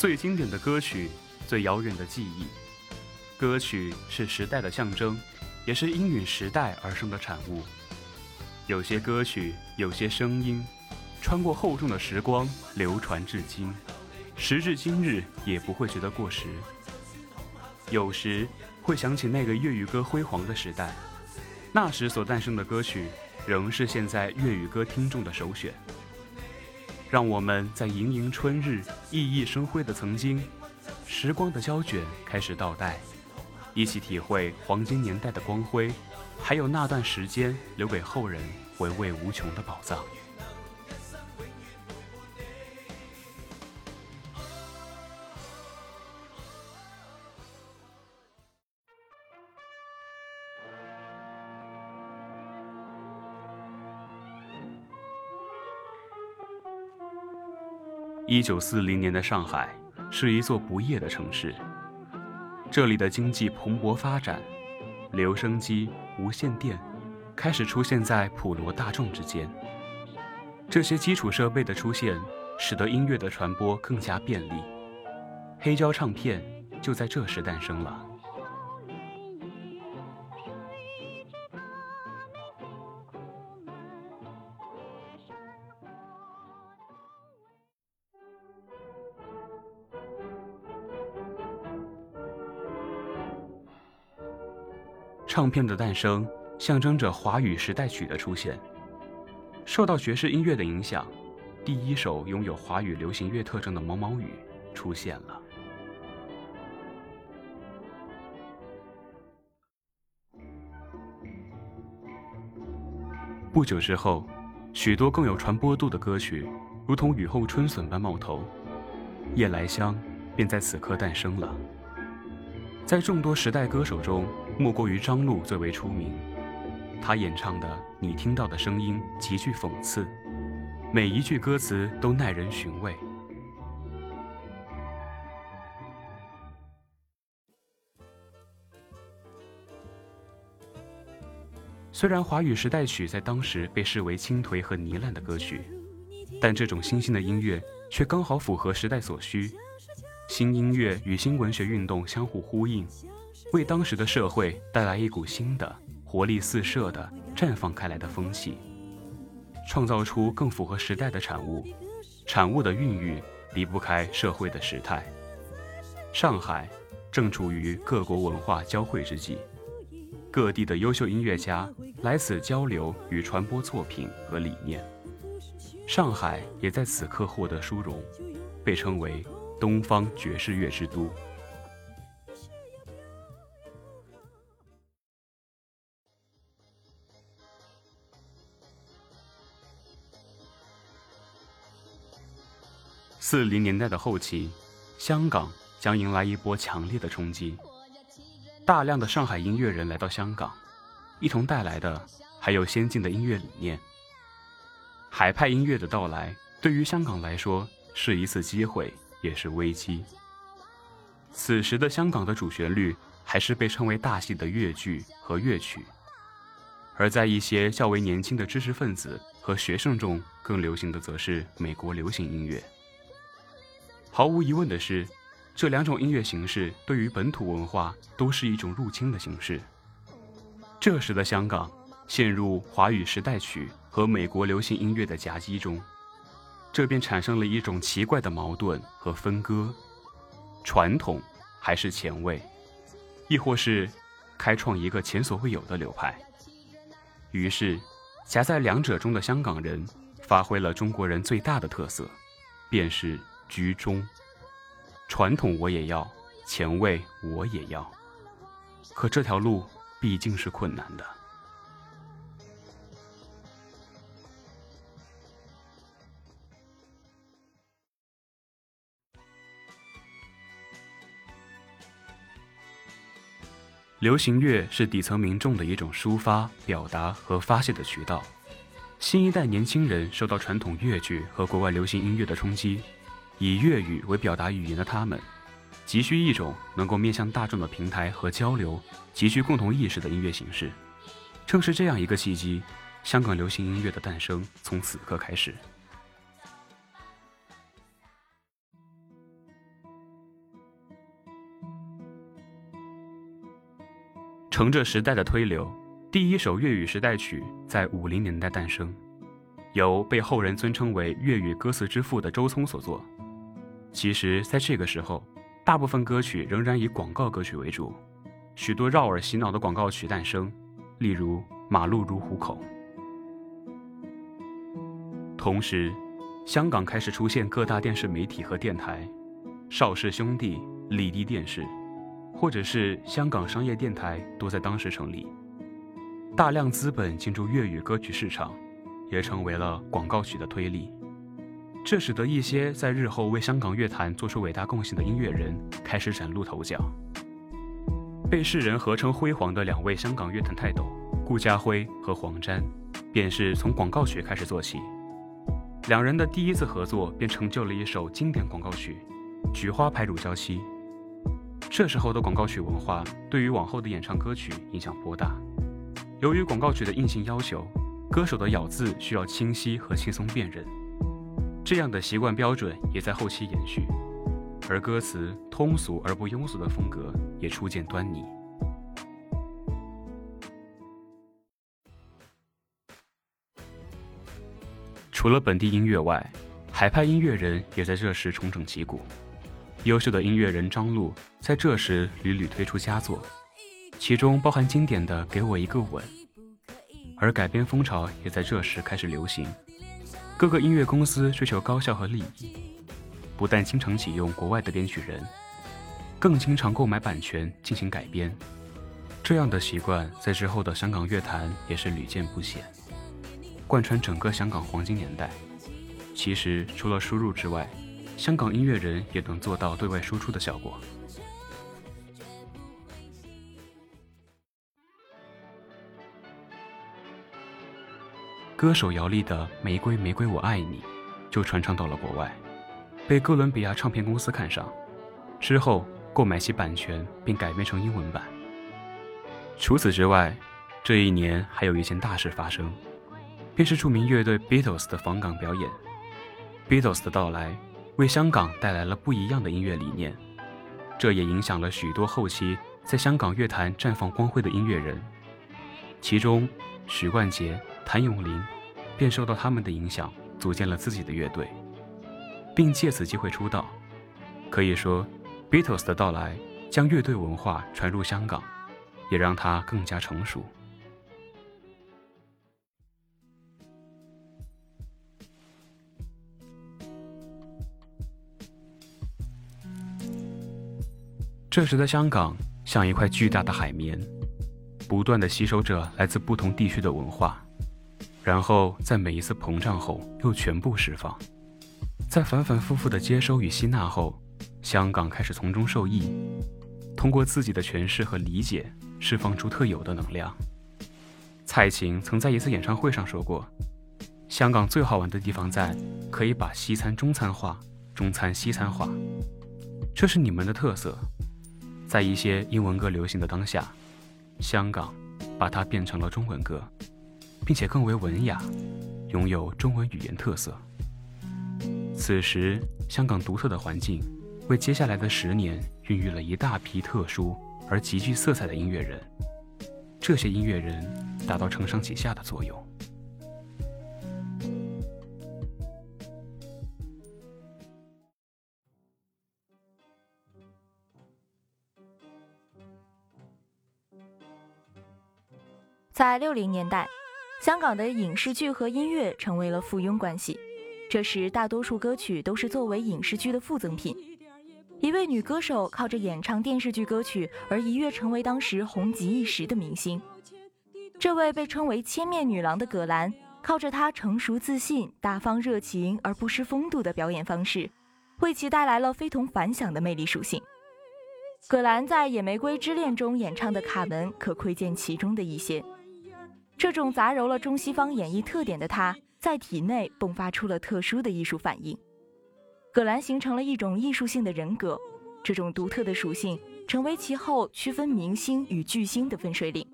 最经典的歌曲，最遥远的记忆。歌曲是时代的象征，也是因允时代而生的产物。有些歌曲，有些声音，穿过厚重的时光，流传至今，时至今日也不会觉得过时。有时会想起那个粤语歌辉煌的时代，那时所诞生的歌曲，仍是现在粤语歌听众的首选。让我们在盈盈春日、熠熠生辉的曾经，时光的胶卷开始倒带，一起体会黄金年代的光辉，还有那段时间留给后人回味无穷的宝藏。一九四零年的上海是一座不夜的城市，这里的经济蓬勃发展，留声机、无线电开始出现在普罗大众之间。这些基础设备的出现，使得音乐的传播更加便利，黑胶唱片就在这时诞生了。唱片的诞生象征着华语时代曲的出现。受到爵士音乐的影响，第一首拥有华语流行乐特征的毛毛雨出现了。不久之后，许多更有传播度的歌曲，如同雨后春笋般冒头，《夜来香》便在此刻诞生了。在众多时代歌手中，莫过于张璐最为出名。他演唱的《你听到的声音》极具讽刺，每一句歌词都耐人寻味。虽然华语时代曲在当时被视为轻颓和糜烂的歌曲，但这种新兴的音乐却刚好符合时代所需。新音乐与新文学运动相互呼应，为当时的社会带来一股新的、活力四射的、绽放开来的风气，创造出更符合时代的产物。产物的孕育离不开社会的时态。上海正处于各国文化交汇之际，各地的优秀音乐家来此交流与传播作品和理念。上海也在此刻获得殊荣，被称为。东方爵士乐之都。四零年代的后期，香港将迎来一波强烈的冲击。大量的上海音乐人来到香港，一同带来的还有先进的音乐理念。海派音乐的到来，对于香港来说是一次机会。也是危机。此时的香港的主旋律还是被称为大戏的粤剧和乐曲，而在一些较为年轻的知识分子和学生中，更流行的则是美国流行音乐。毫无疑问的是，这两种音乐形式对于本土文化都是一种入侵的形式。这时的香港陷入华语时代曲和美国流行音乐的夹击中。这便产生了一种奇怪的矛盾和分割：传统还是前卫，亦或是开创一个前所未有的流派？于是，夹在两者中的香港人发挥了中国人最大的特色，便是居中。传统我也要，前卫我也要。可这条路毕竟是困难的。流行乐是底层民众的一种抒发、表达和发泄的渠道。新一代年轻人受到传统粤剧和国外流行音乐的冲击，以粤语为表达语言的他们急需一种能够面向大众的平台和交流急需共同意识的音乐形式。正是这样一个契机香港流行音乐的诞生从此刻开始。乘着时代的推流第一首粤语时代曲在五零年代诞生由被后人尊称为粤语歌词之父的周聪所作。其实，在这个时候，大部分歌曲仍然以广告歌曲为主，许多绕耳洗脑的广告曲诞生，例如《马路如虎口》。同时，香港开始出现各大电视媒体和电台，邵氏兄弟、丽的电视，或者是香港商业电台都在当时成立。大量资本进驻粤语歌曲市场，也成为了广告曲的推力。这使得一些在日后为香港乐坛做出伟大贡献的音乐人开始崭露头角。被世人合称辉煌的两位香港乐坛泰斗顾嘉辉和黄沾，便是从广告曲开始做起。两人的第一次合作便成就了一首经典广告曲《菊花牌乳胶漆》。这时候的广告曲文化对于往后的演唱歌曲影响颇大。由于广告曲的硬性要求，歌手的咬字需要清晰和轻松辨认，这样的习惯标准也在后期延续，而歌词通俗而不庸俗的风格也初见端倪。除了本地音乐外，海派音乐人也在这时重整旗鼓。优秀的音乐人张璐在这时屡屡推出佳作，其中包含经典的《给我一个吻》。而改编风潮也在这时开始流行，各个音乐公司追求高效和利益，不但经常启用国外的编曲人，更经常购买版权进行改编。这样的习惯在之后的香港乐坛也是屡见不鲜。贯穿整个香港黄金年代。其实，除了输入之外，香港音乐人也能做到对外输出的效果。歌手姚丽的《玫瑰玫瑰我爱你》就传唱到了国外，被哥伦比亚唱片公司看上，之后购买其版权并改编成英文版。除此之外，这一年还有一件大事发生。便是著名乐队 Beatles 的访港表演。Beatles 的到来为香港带来了不一样的音乐理念，这也影响了许多后期在香港乐坛绽放光辉的音乐人。其中，许冠杰、谭咏麟便受到他们的影响，组建了自己的乐队，并借此机会出道。可以说，Beatles 的到来将乐队文化传入香港，也让它更加成熟。这时的香港像一块巨大的海绵，不断的吸收着来自不同地区的文化，然后在每一次膨胀后又全部释放。在反反复复的接收与吸纳后，香港开始从中受益，通过自己的诠释和理解，释放出特有的能量。蔡琴曾在一次演唱会上说过：“香港最好玩的地方在可以把西餐中餐化，中餐西餐化，这是你们的特色。”在一些英文歌流行的当下，香港把它变成了中文歌，并且更为文雅，拥有中文语言特色。此时，香港独特的环境为接下来的十年孕育了一大批特殊而极具色彩的音乐人，这些音乐人达到承上启下的作用。在六零年代，香港的影视剧和音乐成为了附庸关系。这时，大多数歌曲都是作为影视剧的附赠品。一位女歌手靠着演唱电视剧歌曲而一跃成为当时红极一时的明星。这位被称为“千面女郎”的葛兰，靠着她成熟自信、大方热情而不失风度的表演方式，为其带来了非同凡响的魅力属性。葛兰在《野玫瑰之恋》中演唱的《卡门》，可窥见其中的一些。这种杂糅了中西方演绎特点的他，在体内迸发出了特殊的艺术反应。葛兰形成了一种艺术性的人格，这种独特的属性成为其后区分明星与巨星的分水岭。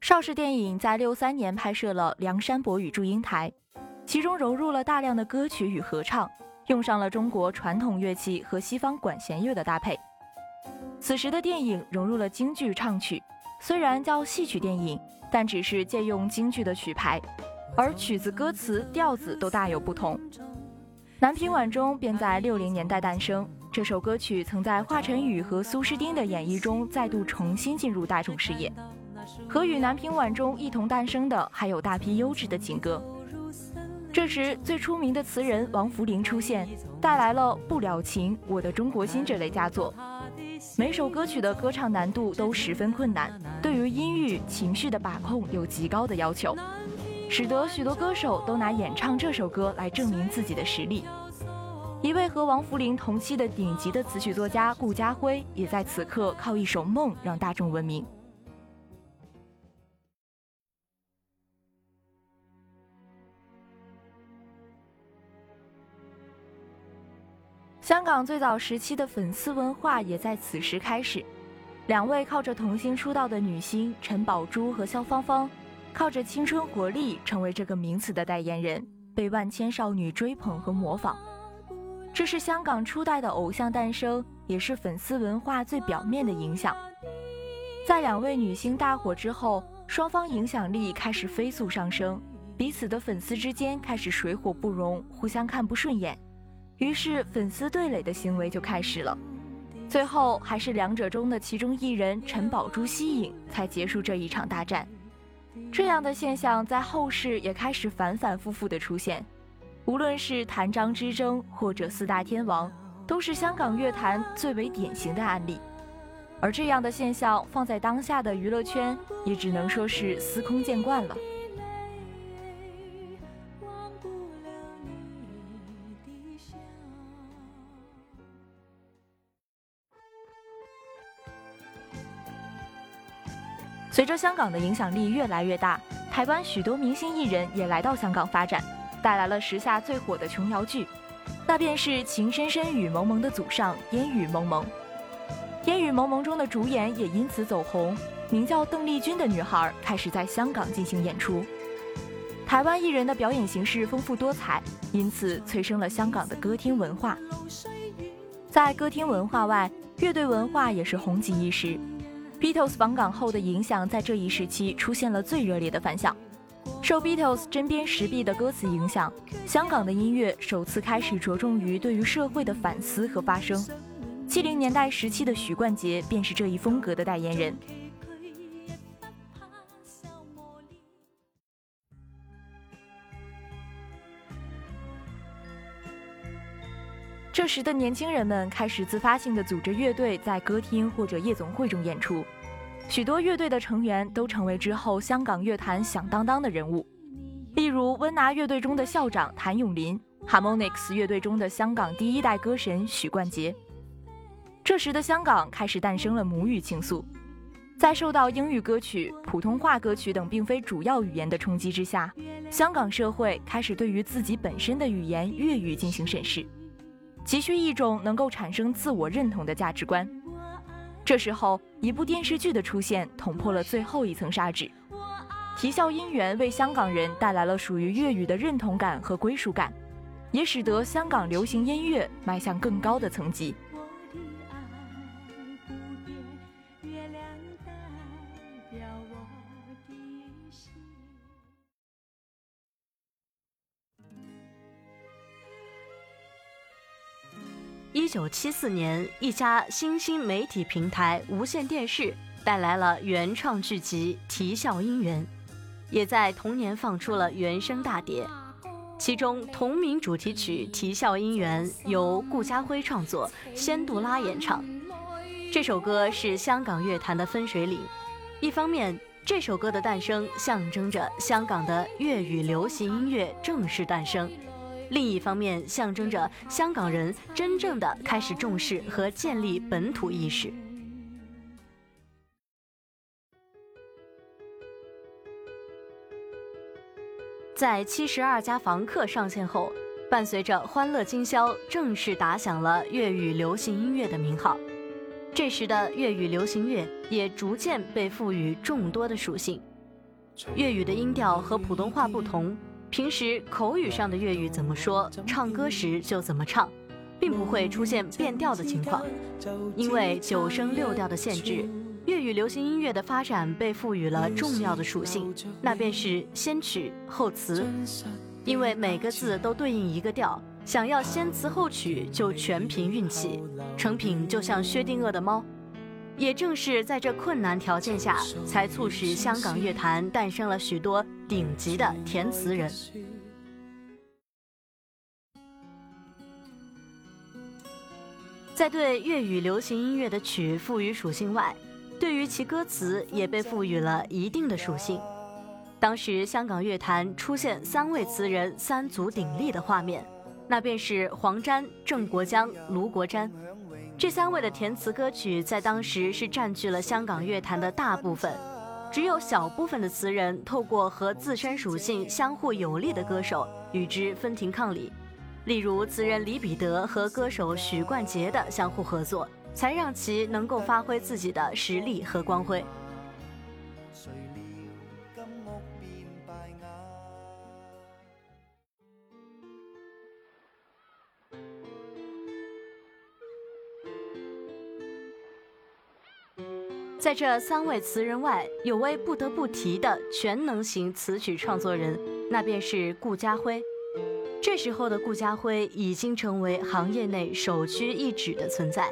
邵氏电影在六三年拍摄了《梁山伯与祝英台》。其中融入了大量的歌曲与合唱，用上了中国传统乐器和西方管弦乐的搭配。此时的电影融入了京剧唱曲，虽然叫戏曲电影，但只是借用京剧的曲牌，而曲子、歌词、调子都大有不同。《南屏晚钟》便在六零年代诞生，这首歌曲曾在华晨宇和苏诗丁的演绎中再度重新进入大众视野。和与《南屏晚钟》一同诞生的，还有大批优质的情歌。这时，最出名的词人王福林出现，带来了《不了情》《我的中国心》这类佳作。每首歌曲的歌唱难度都十分困难，对于音域、情绪的把控有极高的要求，使得许多歌手都拿演唱这首歌来证明自己的实力。一位和王福林同期的顶级的词曲作家顾家辉，也在此刻靠一首《梦》让大众闻名。香港最早时期的粉丝文化也在此时开始。两位靠着童星出道的女星陈宝珠和萧芳芳，靠着青春活力成为这个名词的代言人，被万千少女追捧和模仿。这是香港初代的偶像诞生，也是粉丝文化最表面的影响。在两位女星大火之后，双方影响力开始飞速上升，彼此的粉丝之间开始水火不容，互相看不顺眼。于是粉丝对垒的行为就开始了，最后还是两者中的其中一人陈宝珠吸引，才结束这一场大战。这样的现象在后世也开始反反复复的出现，无论是谭张之争或者四大天王，都是香港乐坛最为典型的案例。而这样的现象放在当下的娱乐圈，也只能说是司空见惯了。随着香港的影响力越来越大，台湾许多明星艺人也来到香港发展，带来了时下最火的琼瑶剧，那便是《情深深雨蒙蒙》的祖上烟雨蒙蒙。烟雨蒙蒙中的主演也因此走红，名叫邓丽君的女孩开始在香港进行演出。台湾艺人的表演形式丰富多彩，因此催生了香港的歌厅文化。在歌厅文化外，乐队文化也是红极一时。Beatles 访港后的影响，在这一时期出现了最热烈的反响。受 Beatles 针砭时弊的歌词影响，香港的音乐首次开始着重于对于社会的反思和发声。七零年代时期的许冠杰便是这一风格的代言人。时的年轻人们开始自发性的组织乐队，在歌厅或者夜总会中演出。许多乐队的成员都成为之后香港乐坛响当当的人物，例如温拿乐队中的校长谭咏麟，Harmonix 乐队中的香港第一代歌神许冠杰。这时的香港开始诞生了母语倾诉，在受到英语歌曲、普通话歌曲等并非主要语言的冲击之下，香港社会开始对于自己本身的语言粤语进行审视。急需一种能够产生自我认同的价值观。这时候，一部电视剧的出现捅破了最后一层砂纸。《啼笑姻缘》为香港人带来了属于粤语的认同感和归属感，也使得香港流行音乐迈向更高的层级。一九七四年，一家新兴媒体平台无线电视带来了原创剧集《啼笑姻缘》，也在同年放出了原声大碟，其中同名主题曲《啼笑姻缘》由顾嘉辉创作，仙杜拉演唱。这首歌是香港乐坛的分水岭，一方面，这首歌的诞生象征着香港的粤语流行音乐正式诞生。另一方面，象征着香港人真正的开始重视和建立本土意识。在《七十二家房客》上线后，伴随着《欢乐今宵》正式打响了粤语流行音乐的名号。这时的粤语流行乐也逐渐被赋予众多的属性。粤语的音调和普通话不同。平时口语上的粤语怎么说，唱歌时就怎么唱，并不会出现变调的情况。因为九声六调的限制，粤语流行音乐的发展被赋予了重要的属性，那便是先曲后词。因为每个字都对应一个调，想要先词后曲就全凭运气，成品就像薛定谔的猫。也正是在这困难条件下，才促使香港乐坛诞生了许多顶级的填词人。在对粤语流行音乐的曲赋予属性外，对于其歌词也被赋予了一定的属性。当时香港乐坛出现三位词人三足鼎立的画面，那便是黄沾、郑国江、卢国沾。这三位的填词歌曲在当时是占据了香港乐坛的大部分，只有小部分的词人透过和自身属性相互有利的歌手与之分庭抗礼，例如词人李彼得和歌手许冠杰的相互合作，才让其能够发挥自己的实力和光辉。在这三位词人外，有位不得不提的全能型词曲创作人，那便是顾嘉辉。这时候的顾嘉辉已经成为行业内首屈一指的存在，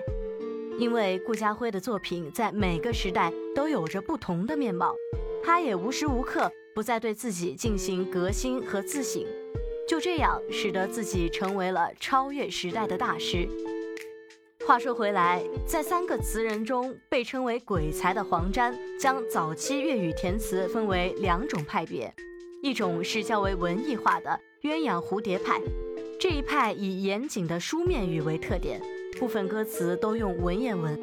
因为顾嘉辉的作品在每个时代都有着不同的面貌，他也无时无刻不在对自己进行革新和自省，就这样使得自己成为了超越时代的大师。话说回来，在三个词人中，被称为鬼才的黄沾，将早期粤语填词分为两种派别，一种是较为文艺化的鸳鸯蝴蝶派，这一派以严谨的书面语为特点，部分歌词都用文言文；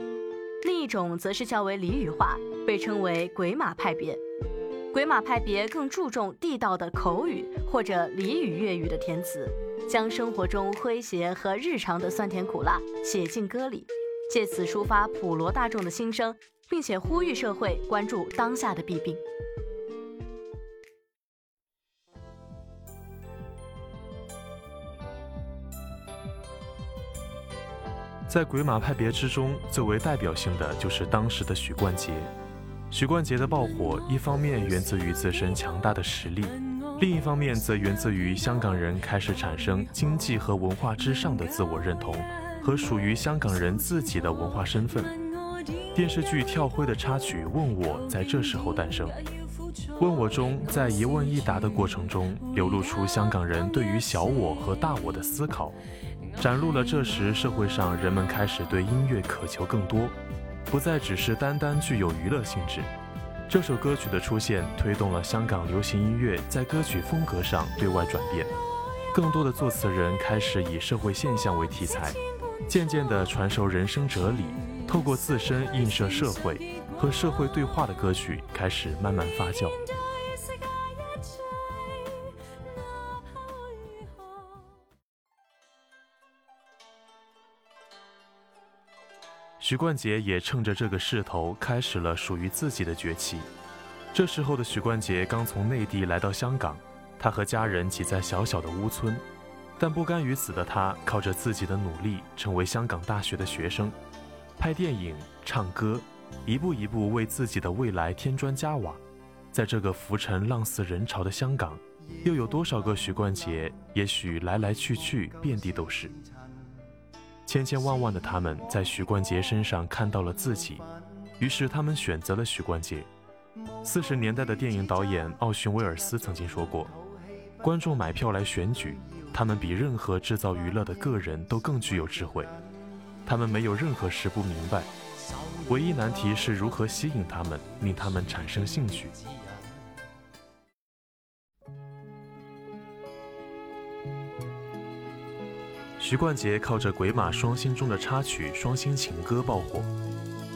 另一种则是较为俚语化，被称为鬼马派别。鬼马派别更注重地道的口语或者俚语粤语的填词。将生活中诙谐和日常的酸甜苦辣写进歌里，借此抒发普罗大众的心声，并且呼吁社会关注当下的弊病。在鬼马派别之中，最为代表性的就是当时的许冠杰。许冠杰的爆火，一方面源自于自身强大的实力。另一方面，则源自于香港人开始产生经济和文化之上的自我认同，和属于香港人自己的文化身份。电视剧《跳灰》的插曲《问我》在这时候诞生，《问我》中在一问一答的过程中，流露出香港人对于小我和大我的思考，展露了这时社会上人们开始对音乐渴求更多，不再只是单单具有娱乐性质。这首歌曲的出现，推动了香港流行音乐在歌曲风格上对外转变。更多的作词人开始以社会现象为题材，渐渐地传授人生哲理，透过自身映射社会和社会对话的歌曲开始慢慢发酵。许冠杰也趁着这个势头，开始了属于自己的崛起。这时候的许冠杰刚从内地来到香港，他和家人挤在小小的屋村，但不甘于此的他，靠着自己的努力，成为香港大学的学生，拍电影、唱歌，一步一步为自己的未来添砖加瓦。在这个浮沉浪似人潮的香港，又有多少个许冠杰？也许来来去去，遍地都是。千千万万的他们在许冠杰身上看到了自己，于是他们选择了许冠杰。四十年代的电影导演奥逊·威尔斯曾经说过：“观众买票来选举，他们比任何制造娱乐的个人都更具有智慧。他们没有任何事不明白，唯一难题是如何吸引他们，令他们产生兴趣。”徐冠杰靠着《鬼马双星》中的插曲《双星情歌》爆火，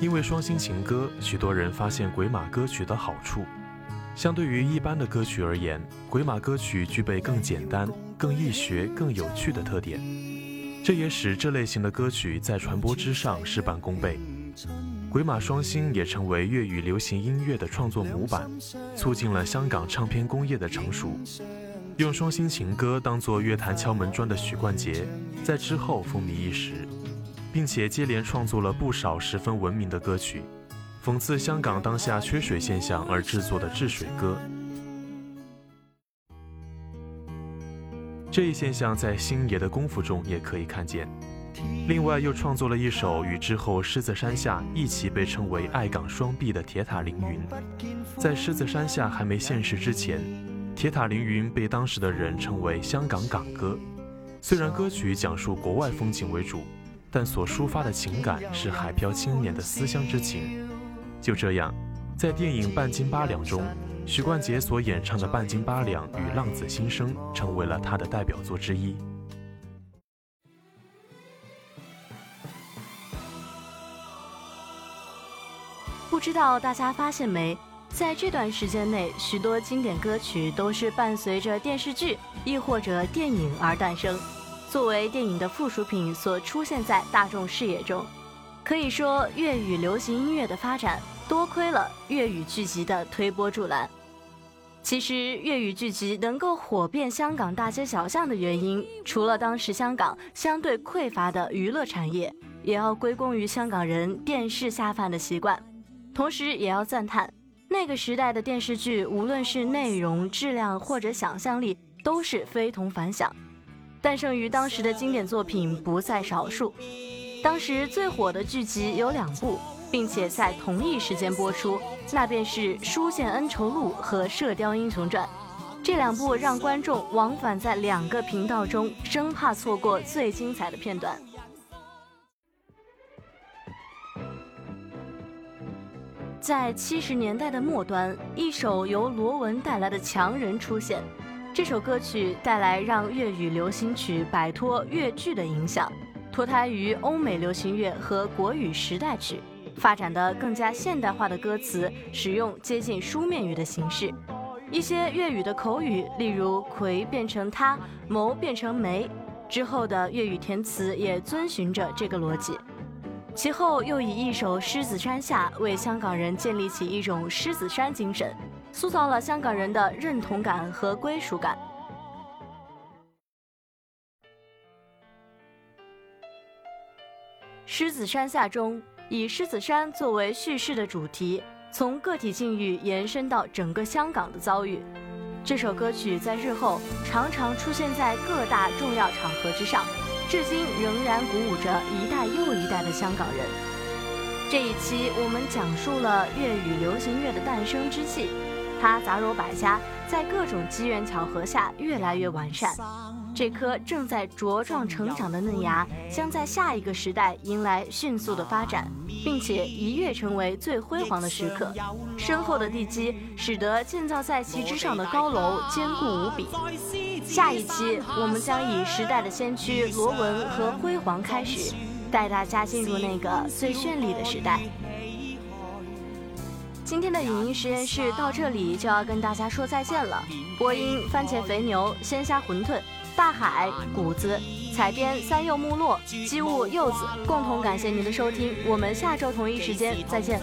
因为《双星情歌》，许多人发现鬼马歌曲的好处。相对于一般的歌曲而言，鬼马歌曲具备更简单、更易学、更有趣的特点，这也使这类型的歌曲在传播之上事半功倍。《鬼马双星》也成为粤语流行音乐的创作模板，促进了香港唱片工业的成熟。用《双星情歌》当作乐坛敲门砖的许冠杰，在之后风靡一时，并且接连创作了不少十分闻名的歌曲，讽刺香港当下缺水现象而制作的治水歌。这一现象在星爷的功夫中也可以看见。另外，又创作了一首与之后狮子山下一起被称为爱港双璧的铁塔凌云。在狮子山下还没现世之前，铁塔凌云被当时的人称为香港港歌。虽然歌曲讲述国外风景为主，但所抒发的情感是海漂青年的思乡之情。就这样，在电影《半斤八两》中。许冠杰所演唱的《半斤八两》与《浪子心声》成为了他的代表作之一。不知道大家发现没，在这段时间内，许多经典歌曲都是伴随着电视剧亦或者电影而诞生，作为电影的附属品所出现在大众视野中。可以说，粤语流行音乐的发展。多亏了粤语剧集的推波助澜。其实，粤语剧集能够火遍香港大街小巷的原因，除了当时香港相对匮乏的娱乐产业，也要归功于香港人电视下饭的习惯。同时，也要赞叹那个时代的电视剧，无论是内容质量或者想象力，都是非同凡响。诞生于当时的经典作品不在少数。当时最火的剧集有两部。并且在同一时间播出，那便是《书剑恩仇录》和《射雕英雄传》，这两部让观众往返在两个频道中，生怕错过最精彩的片段。在七十年代的末端，一首由罗文带来的《强人》出现，这首歌曲带来让粤语流行曲摆脱粤剧的影响，脱胎于欧美流行乐和国语时代曲。发展的更加现代化的歌词，使用接近书面语的形式，一些粤语的口语，例如“葵”变成“他”，“谋”变成“梅”，之后的粤语填词也遵循着这个逻辑。其后又以一首《狮子山下》为香港人建立起一种狮子山精神，塑造了香港人的认同感和归属感。《狮子山下》中。以狮子山作为叙事的主题，从个体境遇延伸到整个香港的遭遇。这首歌曲在日后常常出现在各大重要场合之上，至今仍然鼓舞着一代又一代的香港人。这一期我们讲述了粤语流行乐的诞生之际，它杂糅百家，在各种机缘巧合下越来越完善。这颗正在茁壮成长的嫩芽，将在下一个时代迎来迅速的发展，并且一跃成为最辉煌的时刻。深厚的地基使得建造在其之上的高楼坚固无比。下一期我们将以时代的先驱罗文和辉煌开始，带大家进入那个最绚丽的时代。今天的影音实验室到这里就要跟大家说再见了。播音：番茄肥牛、鲜虾馄饨。大海谷子采编三柚木落机务柚子共同感谢您的收听，我们下周同一时间再见。